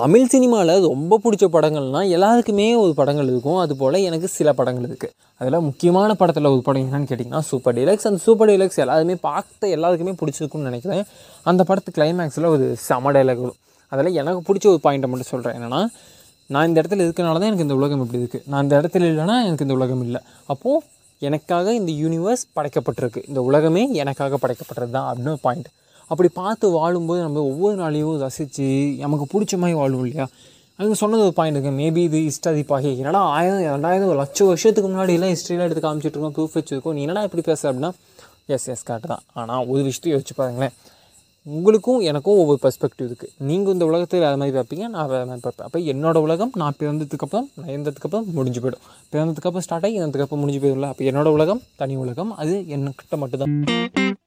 தமிழ் சினிமாவில் ரொம்ப பிடிச்ச படங்கள்னால் எல்லாருக்குமே ஒரு படங்கள் இருக்கும். அதுபோல் எனக்கு சில படங்கள் இருக்குது அதில் முக்கியமான படத்தில் ஒரு படம் என்னன்னு கேட்டிங்கன்னா சூப்பர் டீலக்ஸ். அந்த சூப்பர் டீலக்ஸ் எல்லாருமே பார்த்த எல்லாருக்குமே பிடிச்சிருக்குன்னு நினைக்கிறேன். அந்த படத்து கிளைமேக்ஸில் ஒரு சம டைலாக் வரும். அதில் எனக்கு பிடிச்ச ஒரு பாயிண்ட்டை மட்டும் சொல்கிறேன் என்னென்னா நான் இந்த இடத்துல இருக்கனால தான் எனக்கு இந்த உலகம் இப்படி இருக்குது நான் இந்த இடத்துல இல்லைன்னா எனக்கு இந்த உலகம் இல்லை. அப்போது எனக்காக இந்த யூனிவர்ஸ் படைக்கப்பட்டிருக்கு. இந்த உலகமே எனக்காக படைக்கப்பட்டது தான் அப்படின்னு ஒரு பாயிண்ட் அப்படி பார்த்து வாழும்போது நம்ம ஒவ்வொரு நாளையும் ரசித்து நமக்கு பிடிச்ச மாதிரி வாழும் இல்லையா? அவங்க சொன்னது ஒரு பாயிண்ட் இருக்குது மேபி இது இஷ்டாதிப்பாகி என்னடா ஆயிரம் ரெண்டாயிரம் ஒரு லட்சம் வருஷத்துக்கு முன்னாடிலாம் ஹிஸ்ட்ரியெலாம் எடுத்து காமிச்சிட்டு இருக்கோம். ப்ரூஃப் வச்சுருக்கோம் நீ என்னடா இப்படி பேச அப்படின்னா எஸ் எஸ் கரெக்ட் தான். ஆனால் ஒரு விஷயத்தையும் யோசிச்சு பாருங்களேன். உங்களுக்கும் எனக்கும் ஒவ்வொரு பெர்ஸ்பெக்டிவ் இருக்குது நீங்கள் இந்த உலகத்தை வேறு மாதிரி பார்ப்பீங்க நான் வேறு மாதிரி பார்ப்பேன். அப்போ என்னோட உலகம் நான் பிறந்ததுக்கப்புறம் நான் இறந்ததுக்கப்புறம் முடிஞ்சு போயிடும். பிறந்ததுக்கப்புறம் ஸ்டார்ட் ஆகி இருந்ததுக்கப்புறம் முடிஞ்சு போயிடும்ல. அப்போ என்னோட உலகம் தனி உலகம் அது என்கிட்ட மட்டும்தான்.